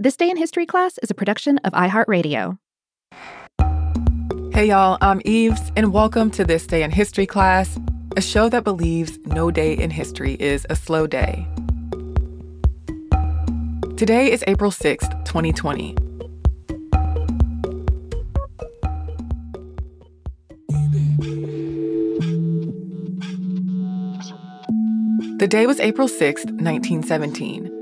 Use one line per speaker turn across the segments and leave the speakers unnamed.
This Day in History class is a production of iHeartRadio.
Hey, y'all, I'm Eves, and welcome to This Day in History class, a show that believes no day in history is a slow day. Today is April 6th, 2020. The day was April 6th, 1917.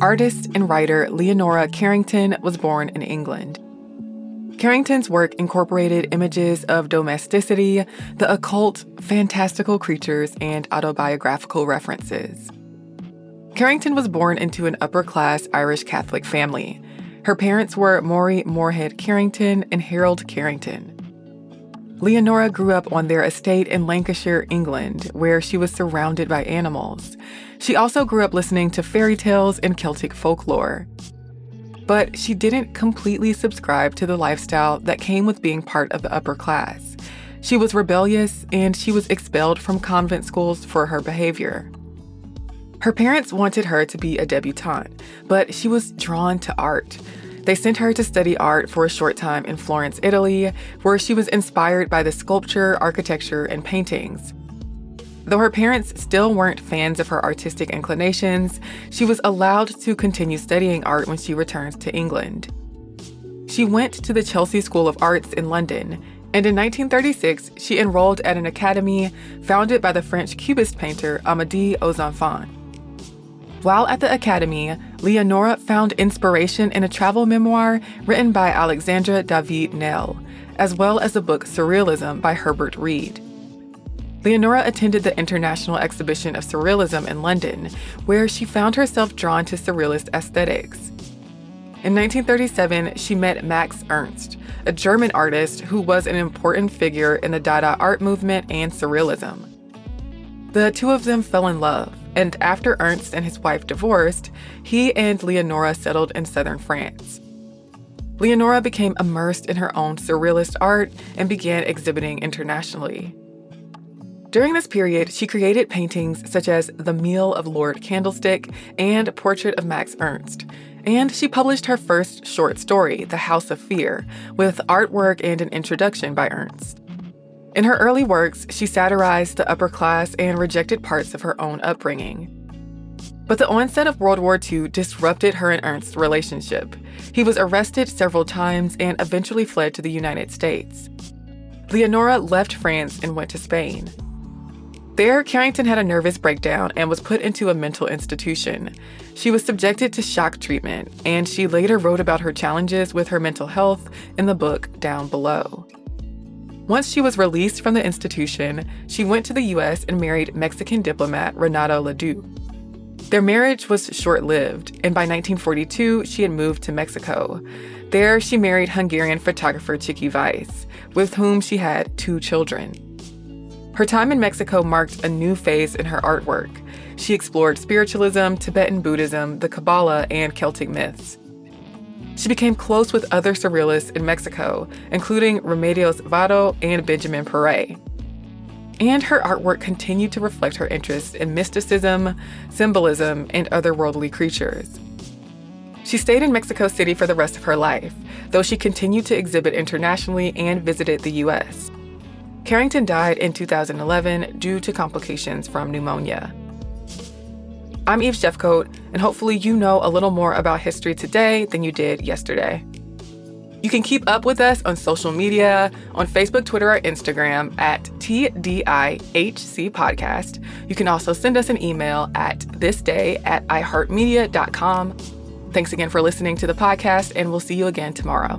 Artist and writer Leonora Carrington was born in England. Carrington's work incorporated images of domesticity, the occult, fantastical creatures, and autobiographical references. Carrington was born into an upper class Irish Catholic family. Her parents were Maury Moorhead Carrington and Harold Carrington. Leonora grew up on their estate in Lancashire, England, where she was surrounded by animals. She also grew up listening to fairy tales and Celtic folklore. But she didn't completely subscribe to the lifestyle that came with being part of the upper class. She was rebellious and she was expelled from convent schools for her behavior. Her parents wanted her to be a debutante, but she was drawn to art. They sent her to study art for a short time in Florence, Italy, where she was inspired by the sculpture, architecture, and paintings. Though her parents still weren't fans of her artistic inclinations, she was allowed to continue studying art when she returned to England. She went to the Chelsea School of Arts in London, and in 1936 she enrolled at an academy founded by the French Cubist painter Amédée Ozenfant. While at the Academy, Leonora found inspiration in a travel memoir written by Alexandra David Néel, as well as the book Surrealism by Herbert Read. Leonora attended the International Exhibition of Surrealism in London, where she found herself drawn to surrealist aesthetics. In 1937, she met Max Ernst, a German artist who was an important figure in the Dada art movement and Surrealism. The two of them fell in love, and after Ernst and his wife divorced, he and Leonora settled in southern France. Leonora became immersed in her own surrealist art and began exhibiting internationally. During this period, she created paintings such as The Meal of Lord Candlestick and Portrait of Max Ernst. And she published her first short story, The House of Fear, with artwork and an introduction by Ernst. In her early works, she satirized the upper class and rejected parts of her own upbringing. But the onset of World War II disrupted her and Ernst's relationship. He was arrested several times and eventually fled to the United States. Leonora left France and went to Spain. There, Carrington had a nervous breakdown and was put into a mental institution. She was subjected to shock treatment, and she later wrote about her challenges with her mental health in the book Down Below. Once she was released from the institution, she went to the US and married Mexican diplomat Renato Leduc. Their marriage was short lived, and by 1942, she had moved to Mexico. There, she married Hungarian photographer Chiki Weisz, with whom she had two children. Her time in Mexico marked a new phase in her artwork. She explored spiritualism, Tibetan Buddhism, the Kabbalah, and Celtic myths. She became close with other surrealists in Mexico, including Remedios Varo and Benjamin Péret. And her artwork continued to reflect her interest in mysticism, symbolism, and otherworldly creatures. She stayed in Mexico City for the rest of her life, though she continued to exhibit internationally and visited the US. Carrington died in 2011 due to complications from pneumonia. I'm Eve Jeffcoat, and hopefully you know a little more about history today than you did yesterday. You can keep up with us on social media, on Facebook, Twitter, or Instagram at TDIHC Podcast. You can also send us an email at thisday at iHeartMedia.com. Thanks again for listening to the podcast, and we'll see you again tomorrow.